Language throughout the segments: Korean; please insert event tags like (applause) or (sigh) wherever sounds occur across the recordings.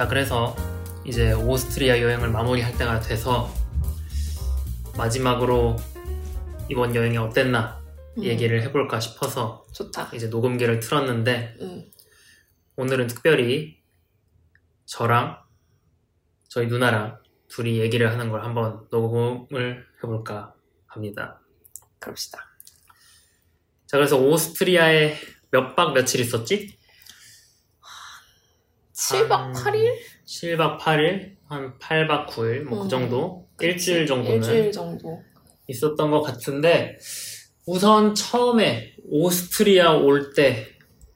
자, 그래서 이제 오스트리아 여행을 마무리할 때가 돼서 마지막으로 이번 여행이 어땠나 음, 얘기를 해볼까 싶어서 좋다. 이제 녹음기를 틀었는데 음. 오늘은 특별히 저랑 저희 누나랑 둘이 얘기를 하는 걸 한번 녹음을 해볼까 합니다. 그럽시다. 자, 그래서 오스트리아에 몇 박 며칠 있었지? 7박 한 8일? 7박 8일, 한 8박 9일, 뭐그 음, 정도? 일주일 정도는 일주일 정도. 있었던 것 같은데, 우선 처음에 오스트리아 올 때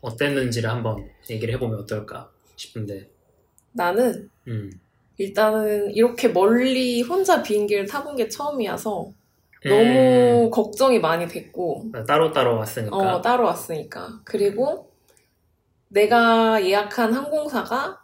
어땠는지를 한번 얘기를 해보면 어떨까 싶은데, 나는 음. 일단은 이렇게 멀리 혼자 비행기를 타본 게 처음이어서 음, 너무 걱정이 많이 됐고 따로 따로 왔으니까. 어, 따로 왔으니까. 그리고 내가 예약한 항공사가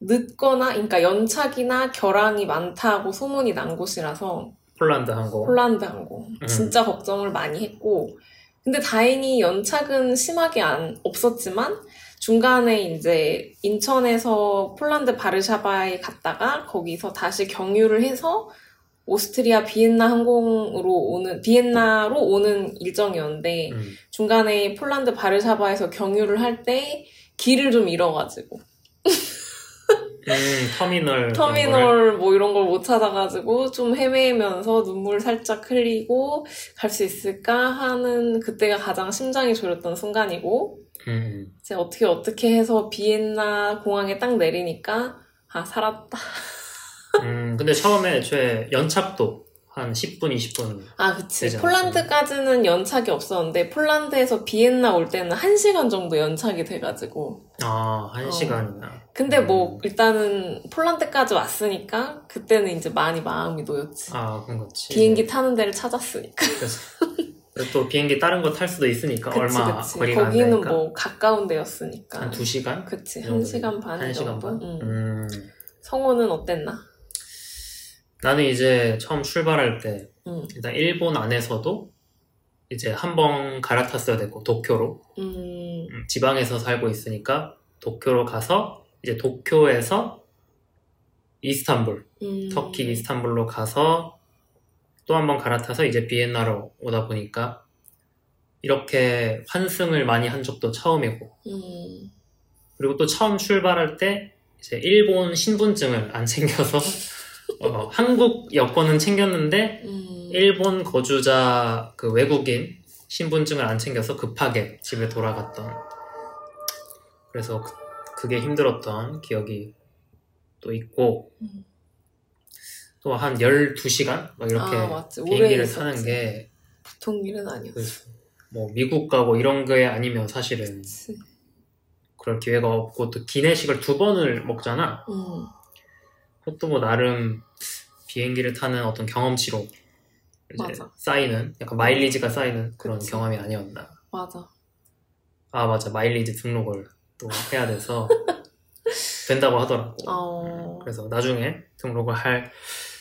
늦거나, 그러니까 연착이나 결항이 많다고 소문이 난 곳이라서 폴란드 항공. 폴란드 항공. 음. 진짜 걱정을 많이 했고. 근데 다행히 연착은 심하게 안, 없었지만 중간에 이제 인천에서 폴란드 바르샤바에 갔다가 거기서 다시 경유를 해서 오스트리아 비엔나 항공으로 오는, 비엔나로 오는 일정이었는데 음. 중간에 폴란드 바르샤바에서 경유를 할 때 길을 좀 잃어가지고. 음, 터미널. 터미널 뭐 이런 걸 못 찾아가지고 좀 헤매면서 눈물 살짝 흘리고 갈 수 있을까 하는 그때가 가장 심장이 졸였던 순간이고. 음, 이제 어떻게 어떻게 해서 비엔나 공항에 딱 내리니까 아 살았다. 음, 근데 처음에 애초에 연착도 한 10분, 20분. 아 그치 폴란드까지는 연착이 없었는데 폴란드에서 비엔나 올 때는 1시간 정도 연착이 돼가지고 아, 한 어. 시간이나. 근데 뭐 음. 일단은 폴란드까지 왔으니까 그때는 이제 많이 마음이 놓였지 아, 그런 거지. 비행기 타는 데를 찾았으니까 그래서 또 비행기 다른 거 탈 수도 있으니까 그치 얼마 그치 거리가 안 거기는 되니까. 뭐 가까운 데였으니까 한 2시간? 그치 그한 정도? 시간 반한 시간 정도 반? 응. 음. 성호는 어땠나? 나는 이제 처음 출발할 때 응. 일단 일본 안에서도 이제 한 번 갈아탔어야 되고 도쿄로 음, 음, 지방에서 살고 있으니까 도쿄로 가서 이제 도쿄에서 이스탄불 음. 터키 이스탄불로 가서 또 한 번 갈아타서 이제 비엔나로 오다 보니까 이렇게 환승을 많이 한 적도 처음이고 음, 그리고 또 처음 출발할 때 이제 일본 신분증을 안 챙겨서 (laughs) 어, 한국 여권은 챙겼는데 음. 일본 거주자 그 외국인 신분증을 안 챙겨서 급하게 집에 돌아갔던 그래서 그, 게 힘들었던 기억이 또 있고 음. 또한 12시간 막 이렇게 아, 비행기를. 타는 게 보통 일은 아니었어. 뭐 미국 가고 이런 게 아니면 사실은 그치. 그럴 기회가 없고 또 기내식을 두 번을 먹잖아. 음, 그것도 뭐 나름 비행기를 타는 어떤 경험치로 이제 맞아. 쌓이는 약간 마일리지가 쌓이는 그런 그치. 경험이 아니었나. 맞아. 아 맞아 마일리지 등록을 또 해야 돼서 (laughs) 된다고 하더라고. 어, 그래서 나중에 등록을 할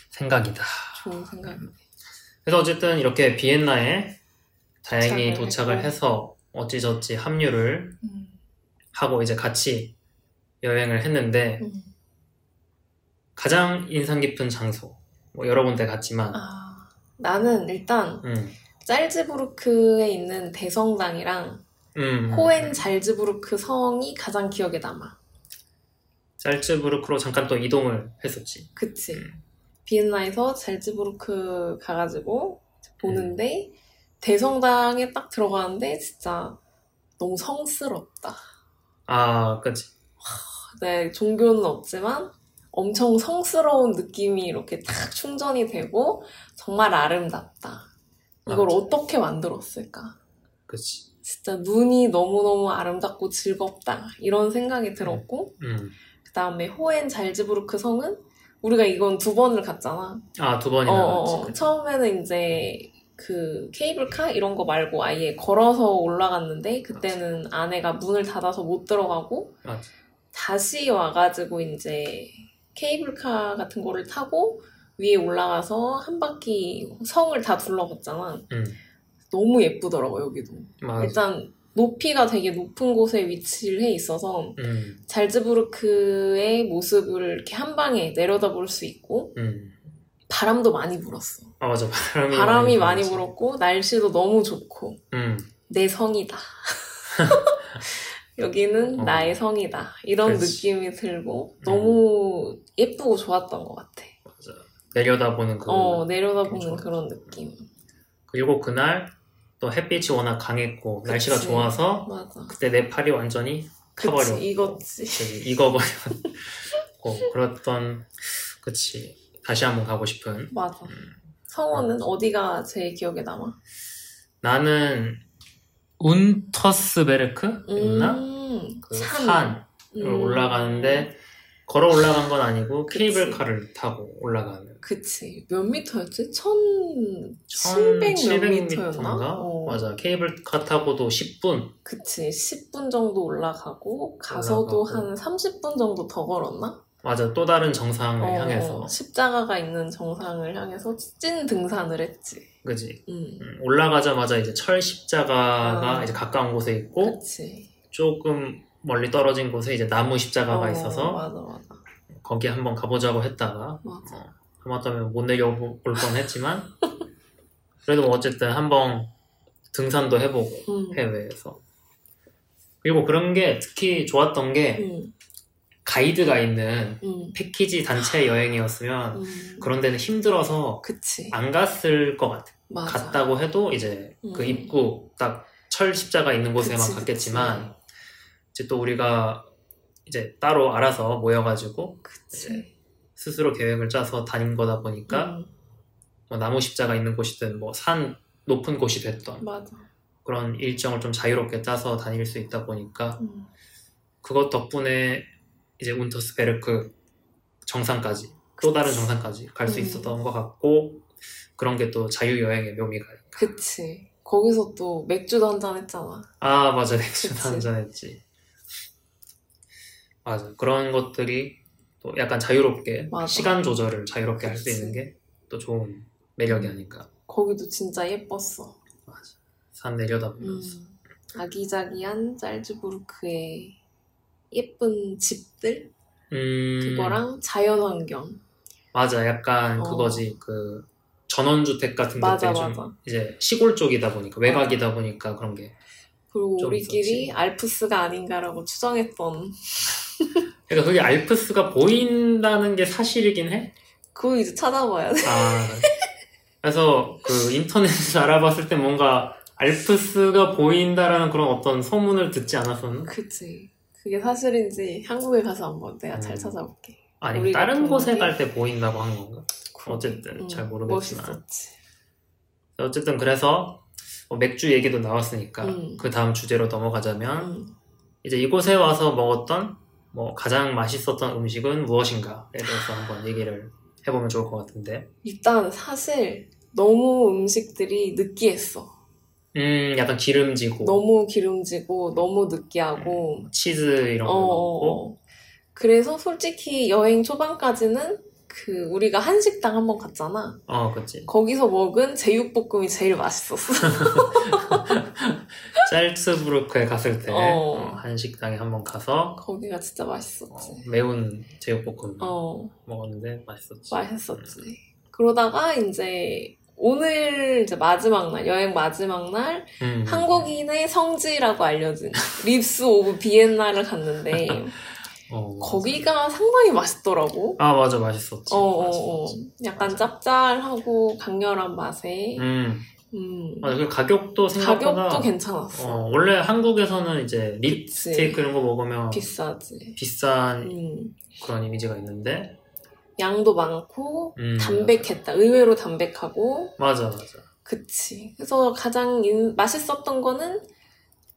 생각이다. 좋은 생각이네. 그래서 어쨌든 이렇게 비엔나에 다행히 도착을 도착을 했고. 해서 어찌저찌 합류를 음, 하고 이제 같이 여행을 했는데 음. 가장 인상 깊은 장소 뭐 여러 군데 갔지만 아, 나는 일단 음, 짤즈부르크에 있는 대성당이랑 음, 호엔 잘즈부르크 성이 가장 기억에 남아. 짤츠부르크로 잠깐 또 이동을 했었지. 그치. 음. 비엔나에서 잘즈부르크 가가지고 보는데 음. 대성당에 딱 들어가는데 진짜 너무 성스럽다. 아, 그치. 네, 종교는 없지만 엄청 성스러운 느낌이 이렇게 탁 충전이 되고 정말 아름답다. 이걸 맞아. 어떻게 만들었을까? 그치. 진짜 눈이 너무너무 아름답고 즐겁다. 이런 생각이 들었고, 음. 그 다음에 호엔 잘즈부르크 성은 우리가 이건 두 번을 갔잖아. 아, 두 어, 번이나 어, 갔지. 어. 처음에는 이제 그 케이블카 이런 거 말고 아예 걸어서 올라갔는데 그때는 아내가 문을 닫아서 못 들어가고 맞아. 다시 와가지고 이제 케이블카 같은 거를 타고 위에 올라가서 한 바퀴 성을 다 둘러봤잖아. 음. 너무 예쁘더라고 여기도. 맞아. 일단 높이가 되게 높은 곳에 위치를 해 있어서 음, 잘즈부르크의 모습을 이렇게 한 방에 내려다볼 수 있고 음. 바람도 많이 불었어. 아 맞아 바람이 바람이 많이 불었지. 불었고 날씨도 너무 좋고 음, 내 성이다. (laughs) 여기는 어. 나의 성이다. 이런 그렇지. 느낌이 들고 음. 너무 예쁘고 좋았던 것 같아. 맞아 내려다보는 그 어 내려다보는. 그런 느낌. 그리고 그날 또 햇빛이 워낙 강했고 날씨가 그치. 좋아서 맞아. 그때 내 팔이 완전히 타버려. 저기 익어버려 고 그랬던 그치 다시 한번 가고 싶은 맞아. 음. 성원은 어디가 제일 기억에 남아? 나는 운터스베르크였나 음, 그 산. 산을 음. 올라가는데 걸어 올라간 건 아니고. 케이블카를 타고 올라가는 그치. 몇 미터였지? 천, 칠백 몇 미터였나? 1700m인가? 어. 맞아. 케이블카 타고도 10분. 그치. 10분 정도 올라가고, 가서도 올라가고. 한 30분 정도 더 걸었나? 맞아. 또 다른 정상을 어, 향해서. 십자가가 있는 정상을 향해서 찐 등산을 했지. 그지? 음. 음, 올라가자마자 이제 철 십자가가 아. 이제 가까운 곳에 있고, 그치. 조금 멀리 떨어진 곳에 이제 나무 십자가가 어, 있어서, 맞아, 맞아. 거기 한번 가보자고 했다가, 맞아. 어, 하마터면 못 내려볼 뻔 했지만, (laughs) 그래도 뭐 어쨌든 한번 등산도 해보고, 음. 해외에서. 그리고 그런 게 특히 좋았던 게, 음. 가이드가 있는 음. 패키지 단체 여행이었으면 음. 그런 데는 힘들어서 그치. 안 갔을 것 같아. 맞아. 갔다고 해도 이제 그 음. 입구 딱 철 십자가 있는 곳에만 그치, 갔겠지만 이제 또 우리가 이제 따로 알아서 모여가지고 그치. 스스로 계획을 짜서 다닌 거다 보니까 음. 뭐 나무 십자가 있는 곳이든 뭐 산 높은 곳이 됐던 맞아. 그런 일정을 좀 자유롭게 짜서 다닐 수 있다 보니까 음. 그것 덕분에 이제 운터스베르크 정상까지 또 다른 정상까지 갈수 음. 있었던 것 같고 그런 게 또 자유여행의 묘미가 그치. 거기서 또 맥주도 한잔 했잖아. 아 맞아 맥주 그치. 한잔 했지 맞아 그런 것들이 또 약간 자유롭게 맞아. 시간 조절을 자유롭게 할 수. 있는 게 또 좋은 매력이 아닐까 거기도 진짜 예뻤어. 맞아 산 내려다보면서 음. 아기자기한 짤즈부르크의 예쁜 집들? 음 그거랑 자연환경. 맞아 약간 어. 그거지 그 전원주택 같은 맞아, 것들이 좀 맞아. 이제 시골 쪽이다 보니까 외곽이다 보니까 그런 게 그리고 좀 우리끼리 있었지. 알프스가 아닌가라고 추정했던 (laughs) 그러니까 그게 알프스가 보인다는 게 사실이긴 해. 그거 이제 찾아봐야 돼. 아, 그래서 그 인터넷에서 (laughs) 알아봤을 때 뭔가 알프스가 보인다라는 그런 어떤 소문을 듣지 않았었나? 그치. 그게 사실인지 한국에 가서 한번 내가 잘 음. 찾아볼게. 아니 다른 곳에 게- 갈때 보인다고 한 건가? 그러게. 어쨌든 음, 잘 모르겠지만. 멋있었지. 어쨌든 그래서 뭐 맥주 얘기도 나왔으니까 음. 그 다음 주제로 넘어가자면 음. 이제 이곳에 와서 먹었던 뭐 가장 맛있었던 음식은 무엇인가에 대해서 한번 얘기를 해보면 좋을 것 같은데. 일단 사실 너무 음식들이 느끼했어. 음, 약간 기름지고 너무 기름지고 너무 느끼하고 치즈 이런 거 어, 넣고 어, 어. 그래서 솔직히 여행 초반까지는 그 우리가 한식당 한번 갔잖아. 어, 그치. 거기서 먹은 제육볶음이 제일 맛있었어. (laughs) 짤츠부르크에 갔을 때 어. 어, 한식당에 한번 가서 거기가 진짜 어, 맛있었지. 매운 제육볶음 어, 먹었는데 맛있었지. 맛있었지. 그러다가 이제 오늘 이제 마지막 날, 여행 마지막 날 음. 한국인의 성지라고 알려진 Ribs of Vienna를 갔는데 어, 거기가 상당히 맛있더라고. 아 맞아 맛있었지. 어, 어, 어. 약간 맞아. 짭짤하고 강렬한 맛에 음, 음. 그 가격도 생각보다 가격도 괜찮았어. 어, 원래 한국에서는 이제 rib 그치. 스테이크 이런 거 먹으면 비싸지. 비싼 음. 그런 이미지가 있는데 양도 많고 음, 담백했다. 의외로 담백하고 맞아 맞아. 그치. 그래서 가장 인- 맛있었던 거는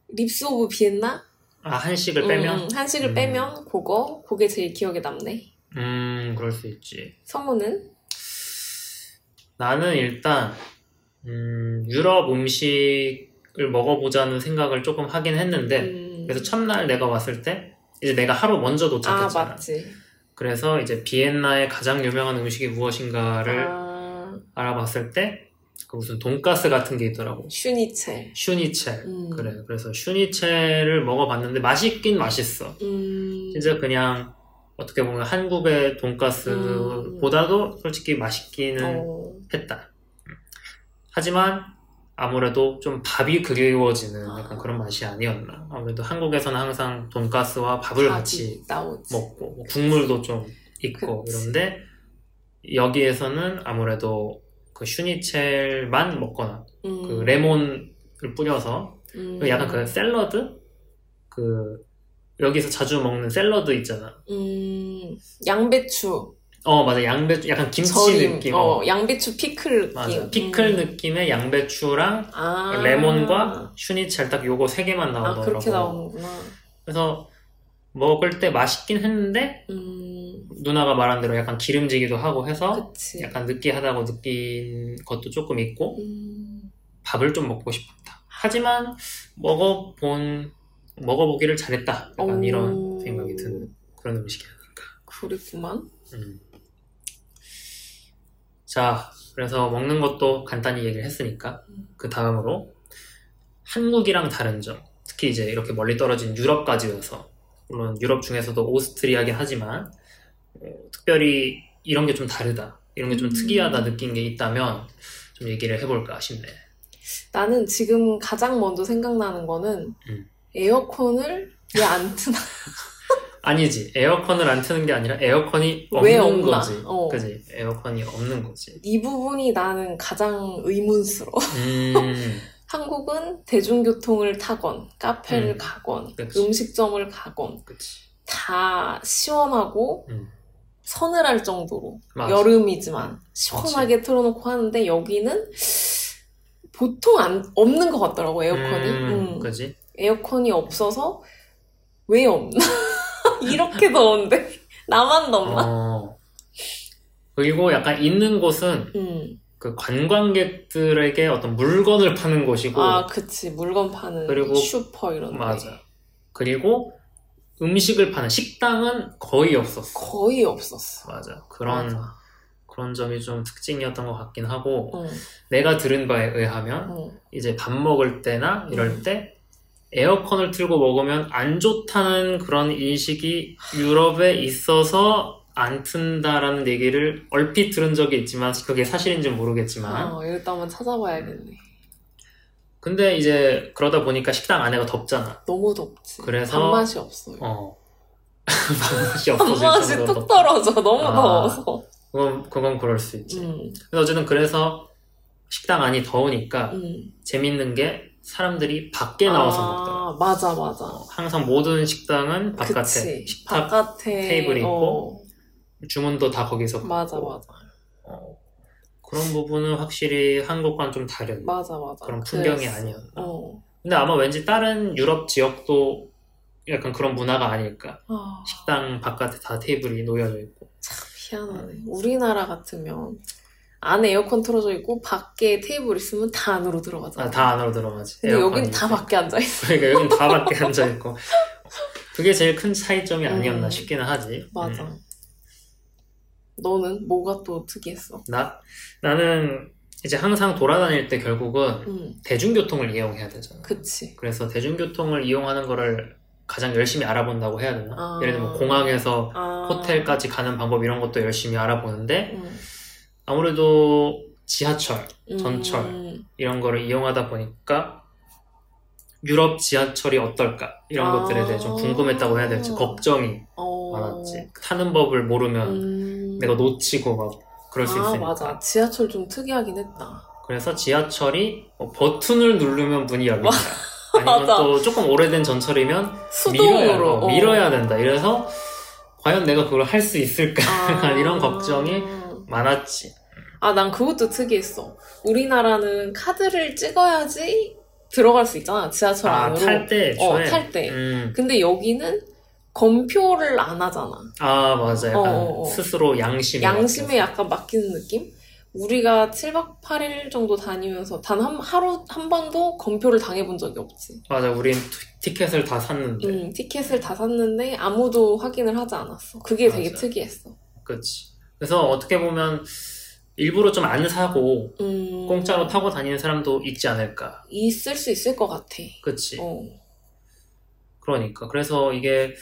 Ribs of Vienna? 아 한식을 빼면 음, 한식을 음. 빼면 그거? 그게 제일 기억에 남네. 음 그럴 수 있지. 성우는? 나는 일단 음, 유럽 음식을 먹어보자는 생각을 조금 하긴 했는데 음. 그래서 첫날 내가 왔을 때 이제 내가 하루 먼저 아 도착했잖아. 맞지. 그래서 이제 비엔나의 가장 유명한 음식이 무엇인가를 아, 알아봤을 때 그 무슨 돈가스 같은 게 있더라고. 슈니첼. 슈니첼. 음. 그래. 그래서 슈니첼을 먹어봤는데 맛있긴 맛있어. 음. 진짜 그냥 어떻게 보면 한국의 돈가스보다도 솔직히 맛있기는 어. 했다. 하지만 아무래도 좀 밥이 그리워지는 약간 그런 맛이 아니었나. 아무래도 한국에서는 항상 돈가스와 밥을 같이 나오지. 먹고 뭐 국물도 좀 있고 그치. 이런데 여기에서는 아무래도 그 슈니첼만 먹거나 음. 그 레몬을 뿌려서 음. 약간 그 샐러드 그 여기서 자주 먹는 샐러드 있잖아. 음. 양배추. 어 맞아 양배추 약간 김치 절임. 느낌. 어, 양배추 피클 느낌. 맞아 피클 음. 느낌의 양배추랑 아. 레몬과 슈니첼 딱 요거 세 개만 아, 나오더라고. 그렇게 나오는구나. 그래서 먹을 때 맛있긴 했는데 음. 누나가 말한 대로 약간 기름지기도 하고 해서 그치. 약간 느끼하다고 느낀 것도 조금 있고 음. 밥을 좀 먹고 싶었다. 하지만 먹어본 먹어보기를 잘했다. 약간 오. 이런 생각이 드는 그런 음식이 아닐까. 그랬구만. 음. 자, 그래서 먹는 것도 간단히 얘기를 했으니까 음. 그 다음으로 한국이랑 다른 점, 특히 이제 이렇게 멀리 떨어진 유럽까지 와서 물론 유럽 중에서도 오스트리아긴 하지만 어, 특별히 이런 게 좀 다르다, 이런 게좀 음. 특이하다 느낀 게 있다면 좀 얘기를 해볼까 싶네. 나는 지금 가장 먼저 생각나는 거는 음. 에어컨을 왜 안 (laughs) 트나? 아니지, 에어컨을 안 트는 게 아니라 에어컨이 왜 없는? 거지. 어. 그지? 에어컨이 없는 거지. 이 부분이 나는 가장 의문스러워. 음, (laughs) 한국은 대중교통을 타건, 카페를 음. 가건, 그치. 음식점을 가건, 그치. 다 시원하고 음. 서늘할 정도로 맞아. 여름이지만 시원하게 틀어놓고 하는데 여기는 보통 안, 없는 것 같더라고 에어컨이. 음, 음. 그지? 에어컨이 없어서 왜 없나? (laughs) 이렇게 더운데 (laughs) 나만 덥나? 어. 그리고 약간 있는 곳은 음. 그 관광객들에게 어떤 물건을 파는 곳이고, 아 그치 물건 파는 그리고- 슈퍼 이런 데 맞아. 그리고 음식을 파는 식당은 거의 없었어. 거의 없었어. 맞아. 그런, 맞아. 그런 점이 좀 특징이었던 것 같긴 하고, 응, 내가 들은 바에 의하면, 응. 이제 밥 먹을 때나 이럴 음. 때, 에어컨을 틀고 먹으면 안 좋다는 그런 인식이 유럽에 있어서 안 튼다라는 얘기를 얼핏 들은 적이 있지만 그게 사실인지 는 모르겠지만 어, 일단 한번 찾아봐야겠네. 근데 이제 그러다 보니까 식당 안에가 덥잖아 너무 덥지. 그래서- 밥맛이 없어요. 어 (laughs) 밥맛이 없어질 밥맛이 뚝 떨어져. 너무 아. 더워서. 그건, 그건 그럴 수 있지 음, 근데 어쨌든 그래서 식당 안이 더우니까 음. 재밌는 게 사람들이 밖에 나와서 아, 먹더라 맞아, 맞아. 어, 항상 모든 식당은 바깥에. 식탁 바깥에 테이블이 있고, 어, 주문도 다 거기서 맞아, 받고. 맞아. 어, 그런 부분은 확실히 한국과는 좀 다른 맞아, 맞아. 그런 풍경이 그랬어. 아니었나. 어. 근데 아마 왠지 다른 유럽 지역도 약간 그런 문화가 아닐까. 아, 식당 바깥에 다 테이블이 놓여져 있고. 희한하네. 우리나라 같으면 안에 에어컨 틀어져 있고 밖에 테이블 있으면 다 안으로 들어가잖아. 아, 다 안으로 들어가지. 근데 여긴 다. 밖에 앉아 있어. 그러니까 여긴 다 밖에 앉아 있고. 그게 제일 큰 차이점이 아니었나 음. 싶기는 하지. 맞아. 음. 너는 뭐가 또 특이했어? 나 나는 이제 항상 돌아다닐 때 결국은 음, 대중교통을 이용해야 되잖아. 그치. 그래서 대중교통을 이용하는 거를 가장 열심히 알아본다고 해야 되나? 아. 예를 들면 공항에서 아, 호텔까지 가는 방법 이런 것도 열심히 알아보는데 음, 아무래도 지하철 음, 전철. 이런 거를 이용하다 보니까 유럽 지하철이 어떨까 이런 아. 것들에 대해 좀 궁금했다고 해야 될지 걱정이 어, 많았지 타는 법을 모르면 음, 내가 놓치고 막 그럴 수 아, 있으니까 맞아. 지하철 좀 특이하긴 했다. 그래서 지하철이 뭐 버튼을 누르면 문이 열린다 (laughs) 아니면 맞아. 또 조금 오래된 전철이면. 밀어야, 어, 어. 밀어야 된다 이래서 과연 내가 그걸 할 수 있을까 아. (laughs) 이런 걱정이 많았지 아, 난 그것도 특이했어. 우리나라는 카드를 찍어야지 들어갈 수 있잖아. 지하철 아 안으로. 탈 때 어, 탈 때. 음. 근데 여기는 검표를 안 하잖아. 아 맞아 약간 어, 어, 어. 스스로 양심에 양심에. 약간 맡기는 느낌? 우리가 7박 8일 정도 다니면서 단 한, 하루, 한 번도 검표를 당해본 적이 없지. 맞아 우린 티- 티켓을 다 샀는데 음, 티켓을 다 샀는데 아무도 확인을 하지 않았어. 그게 되게 맞아. 특이했어. 그치 그래서 어떻게 보면 일부러 좀 안 사고 음, 공짜로 타고 다니는 사람도 있지 않을까. 있을 수 있을 것 같아. 그치? 어. 그러니까. 그래서 이게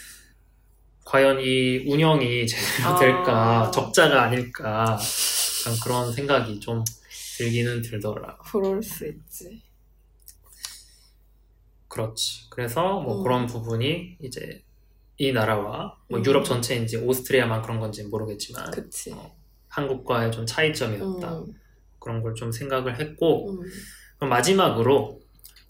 과연 이 운영이 제대로 아. 될까, 적자가 아닐까, 그런 생각이 좀 들기는 들더라. 그럴 수 있지. 그렇지. 그래서 뭐 음. 그런 부분이 이제 이 나라와 뭐 음. 유럽 전체인지 오스트리아만 그런 건지 모르겠지만 그치. 어, 한국과의 좀 차이점이었다. 음, 그런 걸 좀 생각을 했고 음, 그럼 마지막으로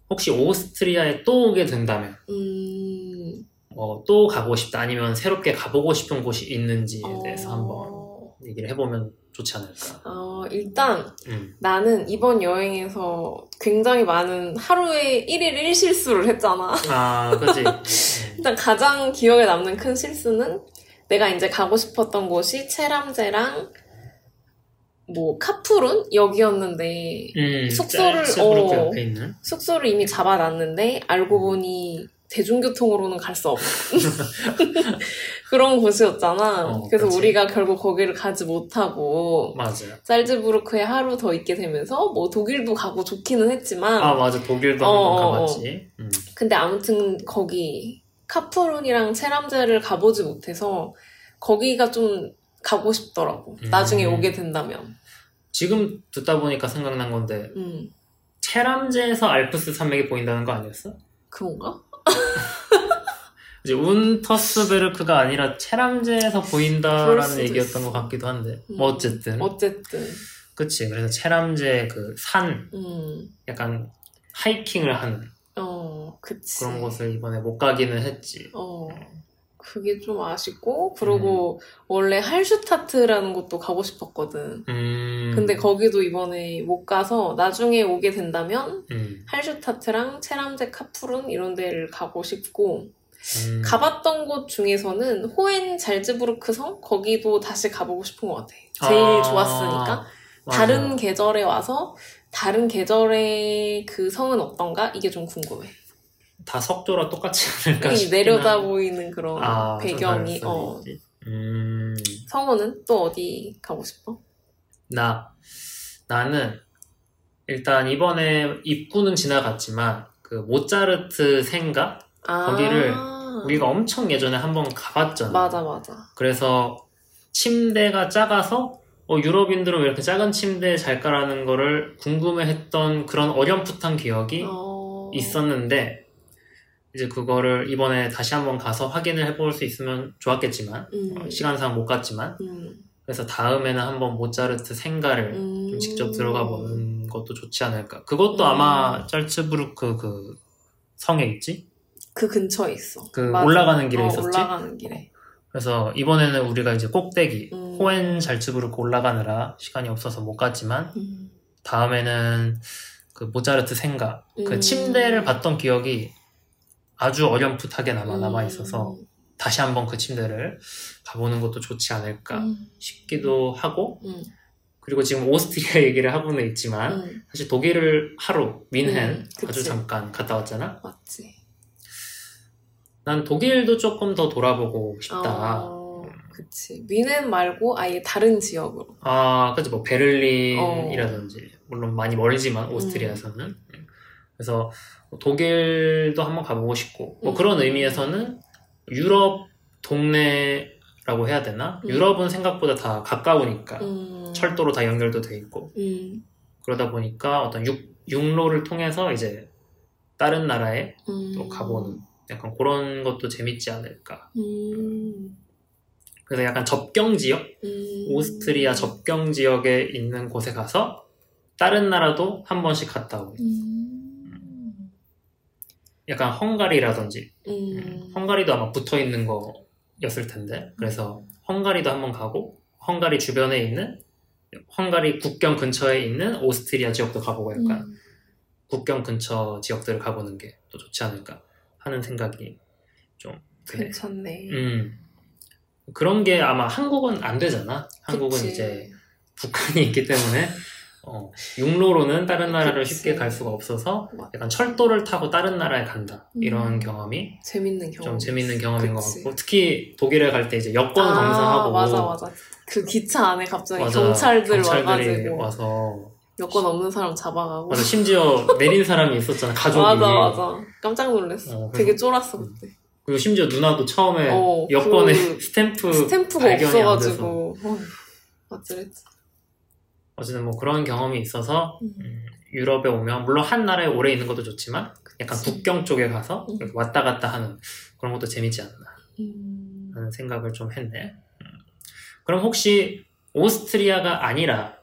혹시 오스트리아에 또 오게 된다면 음, 뭐또 가고 싶다 아니면 새롭게 가보고 싶은 곳이 있는지에 대해서 어, 한번 얘기를 해보면 좋지 않을까. 어, 일단 음. 나는 이번 여행에서 굉장히 많은 하루에 1일 1실수를 했잖아. 아, 그지. (laughs) 일단 가장 기억에 남는 큰 실수는 내가 이제 가고 싶었던 곳이 체람제랑 뭐 카푸룬 여기였는데 음, 숙소를, 어. 숙소를 이미 잡아놨는데 알고 보니 대중교통으로는 갈 수 없는 (laughs) (laughs) 그런 곳이었잖아. 어, 그래서 그치. 우리가 결국 거기를 가지 못하고 맞아요. 살즈부르크에 하루 더 있게 되면서 뭐 독일도 가고 좋기는 했지만 아, 맞아. 독일도 어, 한번 어, 가봤지. 음. 근데 아무튼 거기 카푸룬이랑 체람제를 가보지 못해서 거기가 좀 가고 싶더라고. 음. 나중에 오게 된다면. 지금 듣다 보니까 생각난 건데 음, 체람제에서 알프스 산맥이 보인다는 거 아니었어? 그런가? (laughs) 이제 운터스베르크가 아니라 체람제에서 보인다라는 얘기였던 있어. 것 같기도 한데 음. 뭐 어쨌든 어쨌든. 그치 그래서 체람제 그산 음, 약간 하이킹을 하는 어. 그런 곳을 이번에 못 가기는 했지 어, 그게 좀 아쉽고, 그리고 원래 할슈타트라는 곳도 가고 싶었거든. 음, 근데 거기도 이번에 못 가서 나중에 오게 된다면 음, 할슈타트랑 체람제 카푸룬 이런 데를 가고 싶고, 음. 가봤던 곳 중에서는 호엔 잘즈부르크 성? 거기도 다시 가보고 싶은 것 같아. 제일 아, 좋았으니까. 맞아. 다른 계절에 와서 다른 계절의 그 성은 어떤가? 이게 좀 궁금해. 다 석조라 똑같지 않을까 이 싶긴 내려다. 보이는 그런 아, 좀 배경이. 어. 음, 성우는 또 어디 가고 싶어? 나 나는 일단 이번에 입구는 지나갔지만 그 모차르트 생가 아, 거기를 우리가 엄청 예전에 한번 가봤잖아. 맞아 맞아. 그래서 침대가 작아서 어, 유럽인들은 왜 이렇게 작은 침대에 잘까라는 거를 궁금해했던 그런 어렴풋한 기억이 어... 있었는데 이제 그거를 이번에 다시 한번 가서 확인을 해볼 수 있으면 좋았겠지만 음, 어, 시간상 못 갔지만 음, 그래서 다음에는 한번 모차르트 생가를 음. 좀 직접 들어가 보는 것도 좋지 않을까. 그것도 음. 아마 짤츠부르크 그 성에 있지? 그 근처에 있어. 그 맞아. 올라가는 길에 어, 있었지? 올라가는 길에. 그래서 이번에는 우리가 이제 꼭대기 음. 호엔 잘츠부르크 올라가느라 시간이 없어서 못 갔지만 음. 다음에는 그 모차르트 생가 그 음. 침대를 봤던 기억이 아주 어렴풋하게 남아 음. 남아 있어서 다시 한번 그 침대를 가보는 것도 좋지 않을까 음. 싶기도 하고 음. 그리고 지금 오스트리아 (laughs) 얘기를 하고는 있지만 음. 사실 독일을 하루 민헨 음. 아주 잠깐 갔다 왔잖아. 맞지. 난 독일도 조금 더 돌아보고 싶다. 어, 그치. 미넨 말고 아예 다른 지역으로. 아, 그치 뭐 베를린이라든지 물론 많이 멀지만 오스트리아에서는 음. 그래서 독일도 한번 가보고 싶고 뭐 음. 그런 의미에서는 유럽 동네라고 해야 되나? 음. 유럽은 생각보다 다 가까우니까 음. 철도로 다 연결도 돼 있고 음. 그러다 보니까 어떤 육, 육로를 통해서 이제 다른 나라에 음. 또 가보는 약간 그런 것도 재밌지 않을까. 음. 그래서 약간 접경 지역, 음. 오스트리아 접경 지역에 있는 곳에 가서 다른 나라도 한 번씩 갔다 오고. 음. 약간 헝가리라든지, 음. 헝가리도 아마 붙어 있는 거였을 텐데, 그래서 헝가리도 한번 가고, 헝가리 주변에 있는, 헝가리 국경 근처에 있는 오스트리아 지역도 가보고 약간 음. 국경 근처 지역들을 가보는 게 또 좋지 않을까 하는 생각이 좀 드네. 괜찮네. 음. 그런 게 아마 한국은 안 되잖아. 한국은 그치. 이제 북한이 있기 때문에 어, 육로로는 다른 나라를 그치. 쉽게 갈 수가 없어서. 약간 철도를 타고 다른 나라에 간다 이런 음. 경험이 재밌는 경험. 좀 재밌는 경험인 그치. 것 같고 특히 독일에 갈 때 이제 여권 아, 검사하고 맞아 맞아. 그 기차 안에 갑자기 맞아, 경찰들 경찰들이 와가지고 와서 여권 없는 사람 잡아가고. 맞아 심지어 내린 사람이 있었잖아 (laughs) 가족이 맞아 맞아. 깜짝 놀랐어. 어, 되게 쫄았어 그때. 그리고 심지어 누나도 처음에 어, 여권에 그 (laughs) 스탬프 스탬프가 없어가지고. 어, 어쩌랬지. 어쨌든 뭐 그런 경험이 있어서 음. 음, 유럽에 오면 물론 한 나라에 오래 있는 것도 좋지만 약간 그치. 국경 쪽에 가서 음. 왔다 갔다 하는 그런 것도 재밌지 않나 음. 하는 생각을 좀 했네. 음. 그럼 혹시 오스트리아가 아니라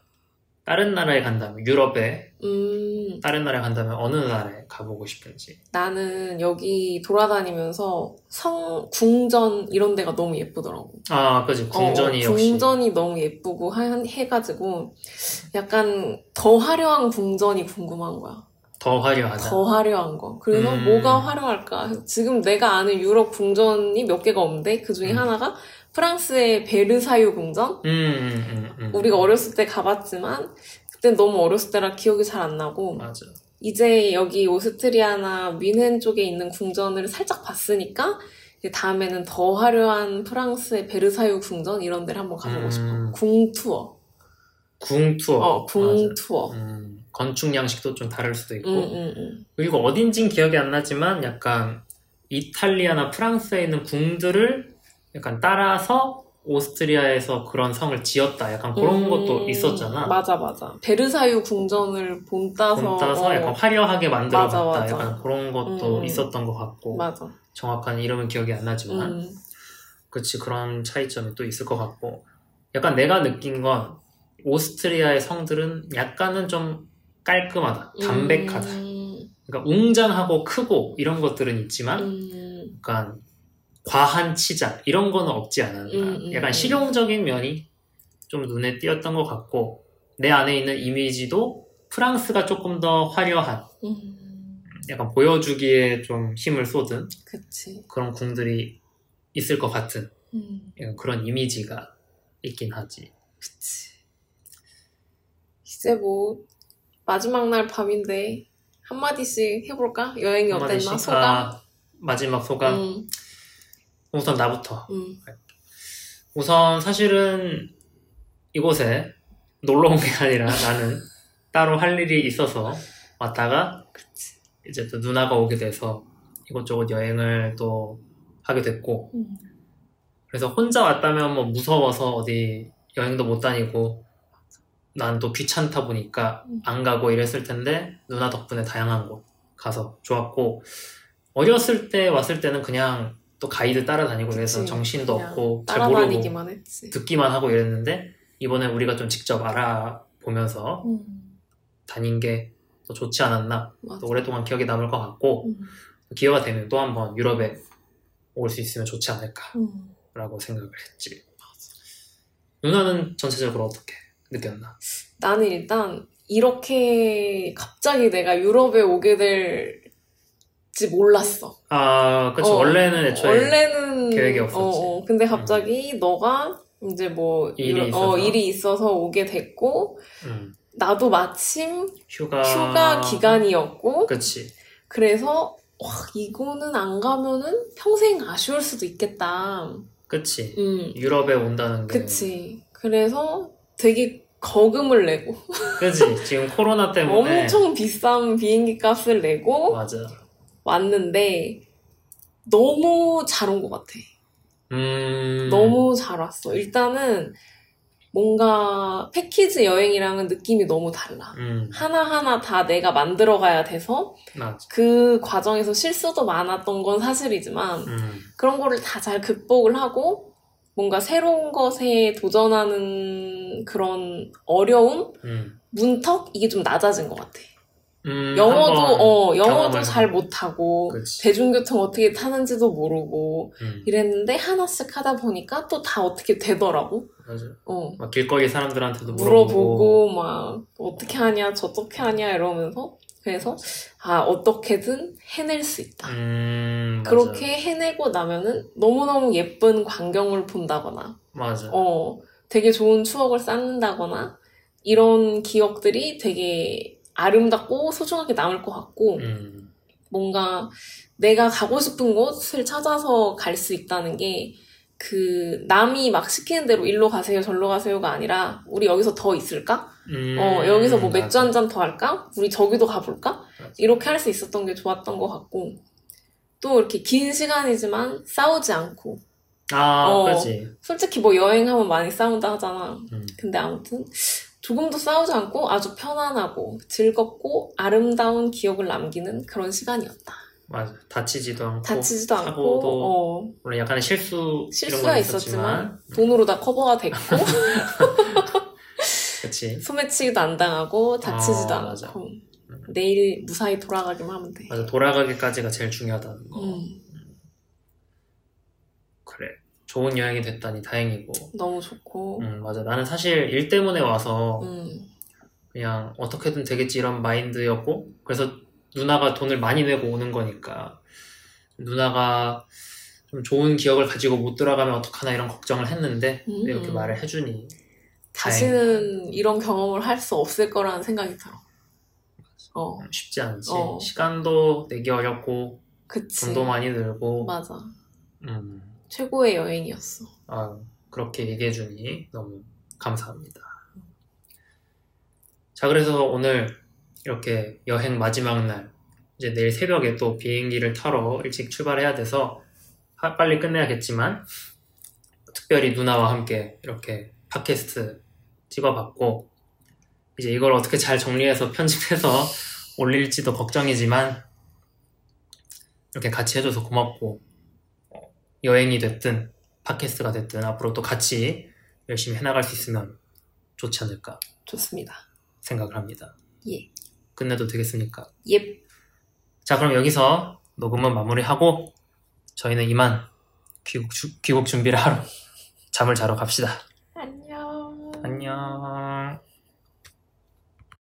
다른 나라에 간다면 유럽에 음, 다른 나라에 간다면 어느 나라에 가보고 싶은지. 나는 여기 돌아다니면서 성, 궁전 이런 데가 너무 예쁘더라고. 아, 그지 궁전이 어, 역시 궁전이 너무 예쁘고 하, 해가지고 약간 더 화려한 궁전이 궁금한 거야. 더 화려하다. 더 화려한 거. 그래서 음. 뭐가 화려할까? 지금 내가 아는 유럽 궁전이 몇 개가 없는데 그 중에 음. 하나가 프랑스의 베르사유 궁전? 음, 음, 음, 음. 우리가 어렸을 때 가봤지만 그땐 너무 어렸을 때라 기억이 잘 안 나고 맞아. 이제 여기 오스트리아나 뮌헨 쪽에 있는 궁전을 살짝 봤으니까 다음에는 더 화려한 프랑스의 베르사유 궁전 이런 데를 한번 가보고 음. 싶어. 궁 투어. 궁 투어. 어, 궁 맞아. 투어. 음, 건축 양식도 좀 다를 수도 있고. 응, 응, 응. 그리고 어딘진 기억이 안 나지만 약간 이탈리아나 프랑스에 있는 궁들을 약간 따라서 오스트리아에서 그런 성을 지었다. 약간 그런 음, 것도 있었잖아. 맞아, 맞아. 베르사유 궁전을 본따서. 본따서 어, 약간 화려하게 만들어봤다. 맞아, 맞아. 약간 그런 것도 음. 있었던 것 같고 맞아. 정확한 이름은 기억이 안 나지만 음, 그치 그런 차이점이 또 있을 것 같고 약간 내가 느낀 건 오스트리아의 성들은 약간은 좀 깔끔하다, 담백하다. 음, 그러니까 웅장하고 크고 이런 것들은 있지만 음, 약간 과한 치장 이런 거는 없지 않았나. 음, 음, 약간 음. 실용적인 면이 좀 눈에 띄었던 것 같고 내 안에 있는 이미지도 프랑스가 조금 더 화려한 음, 약간 보여주기에 좀 힘을 쏟은 그치. 그런 궁들이 있을 것 같은 음, 그런 이미지가 있긴 하지. 그치. 이제 뭐, 마지막 날 밤인데, 한마디씩 해볼까? 여행이 어땠나? 한마디씩? 소감? 아, 마지막 소감. 음, 우선 나부터. 음, 우선 사실은 이곳에 놀러 온 게 아니라 나는 따로 할 일이 있어서 왔다가 그치. 이제 또 누나가 오게 돼서 이곳저곳 여행을 또 하게 됐고 음, 그래서 혼자 왔다면 뭐 무서워서 어디 여행도 못 다니고 난 또 귀찮다 보니까 음. 안 가고 이랬을 텐데 누나 덕분에 다양한 곳 가서 좋았고 어렸을 때 왔을 때는 그냥 또 가이드 따라다니고 그래서. 정신도 없고 잘 모르고. 듣기만 하고 이랬는데 이번에 우리가 좀 직접 알아보면서 음, 다닌 게 더 좋지 않았나. 또 오랫동안 기억에 남을 것 같고 음, 기회가 되면 또 한번 유럽에 올 수 있으면 좋지 않을까 음. 라고 생각을 했지. 누나는 전체적으로 어떻게 느꼈나? 나는 일단 이렇게 갑자기 내가 유럽에 오게 될 지 몰랐어. 아, 그치. 어, 원래는 애초에 원래는 계획이 없었지. 어, 어. 근데 갑자기 너가 이제 뭐 일이 유럽- 있어서. 어, 일이 있어서 오게 됐고 음, 나도 마침 휴가 휴가 기간이었고 그치. 그래서 와 이거는 안 가면은 평생 아쉬울 수도 있겠다. 그치. 음, 유럽에 온다는 게 그치. 그래서 되게 거금을 내고 그치. 지금 코로나 때문에 엄청 비싼 비행기 값을 내고 맞아. 왔는데 너무 잘 온 것 같아. 음, 너무 잘 왔어. 일단은 뭔가 패키지 여행이랑은 느낌이 너무 달라. 음, 하나하나 다 내가 만들어 가야 돼서 맞아. 그 과정에서 실수도 많았던 건 사실이지만 음, 그런 거를 다 잘 극복을 하고 뭔가 새로운 것에 도전하는 그런 어려움? 음, 문턱? 이게 좀 낮아진 것 같아. 음, 영어도, 어, 영어도 잘 하고. 못하고, 그치. 대중교통 어떻게 타는지도 모르고, 음, 이랬는데 하나씩 하다 보니까 또 다 어떻게 되더라고. 맞아. 어. 막 길거리 사람들한테도 물어보고, 물어보고, 막, 어떻게 하냐, 저떻게 하냐, 이러면서. 그래서, 아, 어떻게든 해낼 수 있다. 음. 그렇게 해내고 나면은 너무 너무 예쁜 광경을 본다거나, 맞아. 어, 되게 좋은 추억을 쌓는다거나, 이런 기억들이 되게 아름답고 소중하게 남을 것 같고 음, 뭔가 내가 가고 싶은 곳을 찾아서 갈 수 있다는 게 그 남이 막 시키는 대로 일로 가세요 절로 가세요가 아니라 우리 여기서 더 있을까? 음, 어 여기서 뭐 맥주. 한 잔 더 할까? 우리 저기도 가볼까? 맞아. 이렇게 할 수 있었던 게 좋았던 것 같고 또 이렇게 긴 시간이지만 싸우지 않고 아, 어. 그렇지. 솔직히 뭐 여행하면 많이 싸운다 하잖아. 음, 근데 아무튼 조금도 싸우지 않고 아주 편안하고 즐겁고 아름다운 기억을 남기는 그런 시간이었다. 맞아. 다치지도 않고. 다치지도 않고 어, 물론 약간의 실수 실수가 건 있었지만 돈으로 다 커버가 됐고 (laughs) 그렇지. 소매치기도 안 당하고 다치지도 아, 않고 맞아. 내일 무사히 돌아가기만 하면 돼. 맞아. 돌아가기까지가 제일 중요하다는 거. 음. 좋은 여행이 됐다니 다행이고. 너무 좋고 음, 맞아. 나는 사실 일 때문에 와서 음, 그냥 어떻게든 되겠지 이런 마인드였고 그래서 누나가 돈을 많이 내고 오는 거니까 누나가 좀 좋은 기억을 가지고 못 돌아가면 어떡하나 이런 걱정을 했는데 음. 이렇게 말을 해주니 다시는 이런 경험을 할 수 없을 거라는 생각이 들어. 어, 음, 쉽지 않지 어. 시간도 내기 어렵고 그치. 돈도 많이 들고 맞아. 음, 최고의 여행이었어. 아, 그렇게 얘기해주니 너무 감사합니다 자 그래서 오늘 이렇게 여행 마지막 날 이제 내일 새벽에 또 비행기를 타러 일찍 출발해야 돼서 하- 빨리 끝내야겠지만 특별히 누나와 함께 이렇게 팟캐스트 찍어봤고 이제 이걸 어떻게 잘 정리해서 편집해서 올릴지도 걱정이지만 이렇게 같이 해줘서 고맙고 어, 여행이 됐든 팟캐스트가 됐든 앞으로 또 같이 열심히 해나갈 수 있으면 좋지 않을까 좋습니다. 생각을 합니다. 예. 끝내도 되겠습니까? 예. 자, 그럼 여기서 녹음은 마무리하고 저희는 이만 귀국, 주- 귀국 준비를 하러 (laughs) 잠을 자러 갑시다. 안녕. 안녕.